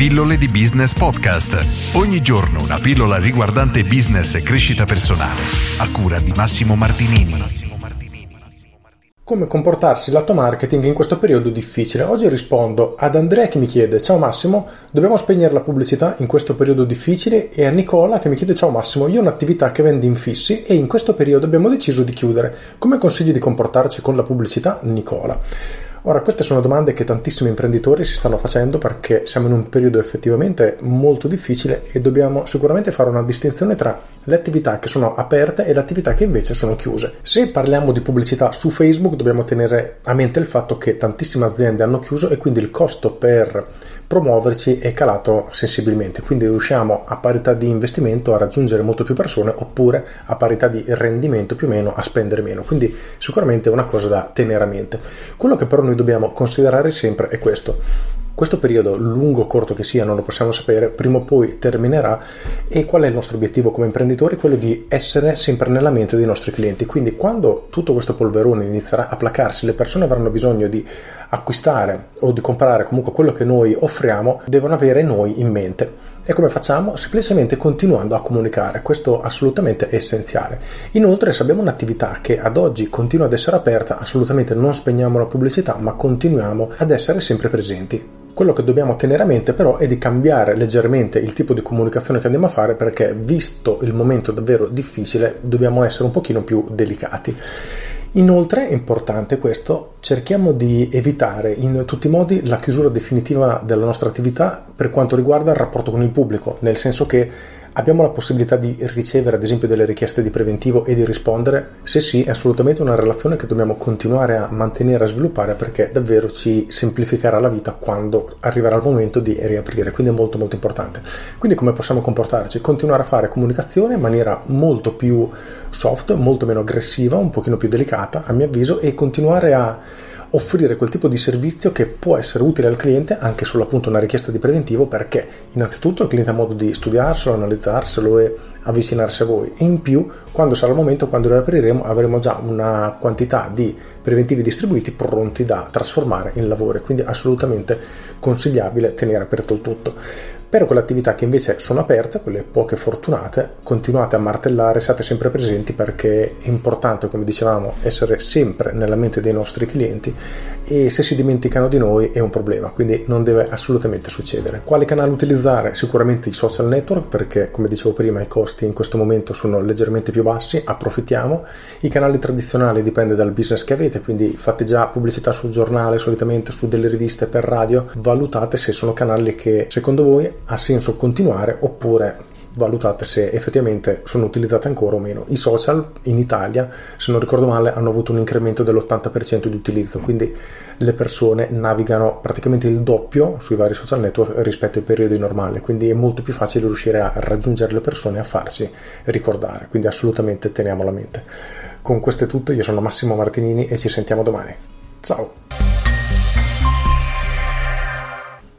Pillole di Business Podcast. Ogni giorno una pillola riguardante business e crescita personale. A cura di Massimo Martinini. Come comportarsi lato marketing in questo periodo difficile? Oggi rispondo ad Andrea che mi chiede Ciao Massimo, dobbiamo spegnere la pubblicità in questo periodo difficile e a Nicola che mi chiede Ciao Massimo, io ho un'attività che vende infissi e in questo periodo abbiamo deciso di chiudere. Come consigli di comportarci con la pubblicità Nicola? Ora, queste sono domande che tantissimi imprenditori si stanno facendo perché siamo in un periodo effettivamente molto difficile e dobbiamo sicuramente fare una distinzione tra le attività che sono aperte e le attività che invece sono chiuse. Se parliamo di pubblicità su Facebook dobbiamo tenere a mente il fatto che tantissime aziende hanno chiuso e quindi il costo per promuoverci è calato sensibilmente, quindi riusciamo a parità di investimento a raggiungere molto più persone oppure a parità di rendimento più o meno a spendere meno, quindi sicuramente è una cosa da tenere a mente. Quello che però noi dobbiamo considerare sempre è questo, questo periodo, lungo o corto che sia, non lo possiamo sapere, prima o poi terminerà e qual è il nostro obiettivo come imprenditori? Quello di essere sempre nella mente dei nostri clienti. Quindi quando tutto questo polverone inizierà a placarsi, le persone avranno bisogno di acquistare o di comprare comunque quello che noi offriamo, devono avere noi in mente. E come facciamo? Semplicemente continuando a comunicare, questo assolutamente è essenziale. Inoltre, se abbiamo un'attività che ad oggi continua ad essere aperta, assolutamente non spegniamo la pubblicità, ma continuiamo ad essere sempre presenti. Quello che dobbiamo tenere a mente però è di cambiare leggermente il tipo di comunicazione che andiamo a fare perché visto il momento davvero difficile dobbiamo essere un pochino più delicati. Inoltre è importante questo, cerchiamo di evitare in tutti i modi la chiusura definitiva della nostra attività per quanto riguarda il rapporto con il pubblico, nel senso che Abbiamo la possibilità di ricevere ad esempio delle richieste di preventivo e di rispondere? Se sì, è assolutamente una relazione che dobbiamo continuare a mantenere a sviluppare perché davvero ci semplificherà la vita quando arriverà il momento di riaprire, quindi è molto molto importante. Quindi come possiamo comportarci? Continuare a fare comunicazione in maniera molto più soft, molto meno aggressiva, un pochino più delicata a mio avviso e continuare a offrire quel tipo di servizio che può essere utile al cliente anche solo appunto una richiesta di preventivo perché innanzitutto il cliente ha modo di studiarselo, analizzarselo e avvicinarsi a voi. In più quando sarà il momento, quando lo apriremo avremo già una quantità di preventivi distribuiti pronti da trasformare in lavori quindi assolutamente consigliabile tenere aperto il tutto per quelle attività che invece sono aperte, quelle poche fortunate, continuate a martellare, siate sempre presenti perché è importante, come dicevamo, essere sempre nella mente dei nostri clienti e se si dimenticano di noi è un problema, quindi non deve assolutamente succedere. Quale canale utilizzare? Sicuramente i social network perché, come dicevo prima, i costi in questo momento sono leggermente più bassi, approfittiamo. I canali tradizionali dipende dal business che avete, quindi fate già pubblicità sul giornale, solitamente su delle riviste per radio, valutate se sono canali che secondo voi ha senso continuare oppure valutate se effettivamente sono utilizzate ancora o meno. I social in Italia, se non ricordo male, hanno avuto un incremento dell'80% di utilizzo, quindi le persone navigano praticamente il doppio sui vari social network rispetto ai periodi normali, quindi è molto più facile riuscire a raggiungere le persone e a farsi ricordare, quindi assolutamente teniamolo a mente. Con questo è tutto, io sono Massimo Martinini e ci sentiamo domani. Ciao!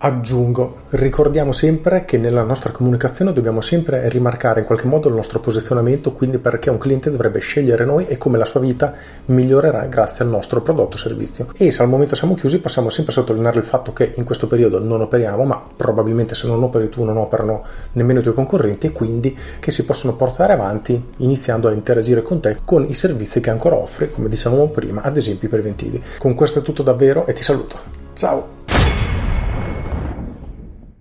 Aggiungo, ricordiamo sempre che nella nostra comunicazione dobbiamo sempre rimarcare in qualche modo il nostro posizionamento, quindi perché un cliente dovrebbe scegliere noi e come la sua vita migliorerà grazie al nostro prodotto o servizio. E se al momento siamo chiusi possiamo sempre sottolineare il fatto che in questo periodo non operiamo, ma probabilmente se non operi tu non operano nemmeno i tuoi concorrenti e quindi che si possono portare avanti iniziando a interagire con te con i servizi che ancora offri, come dicevamo prima, ad esempio i preventivi. Con questo è tutto davvero e ti saluto. Ciao!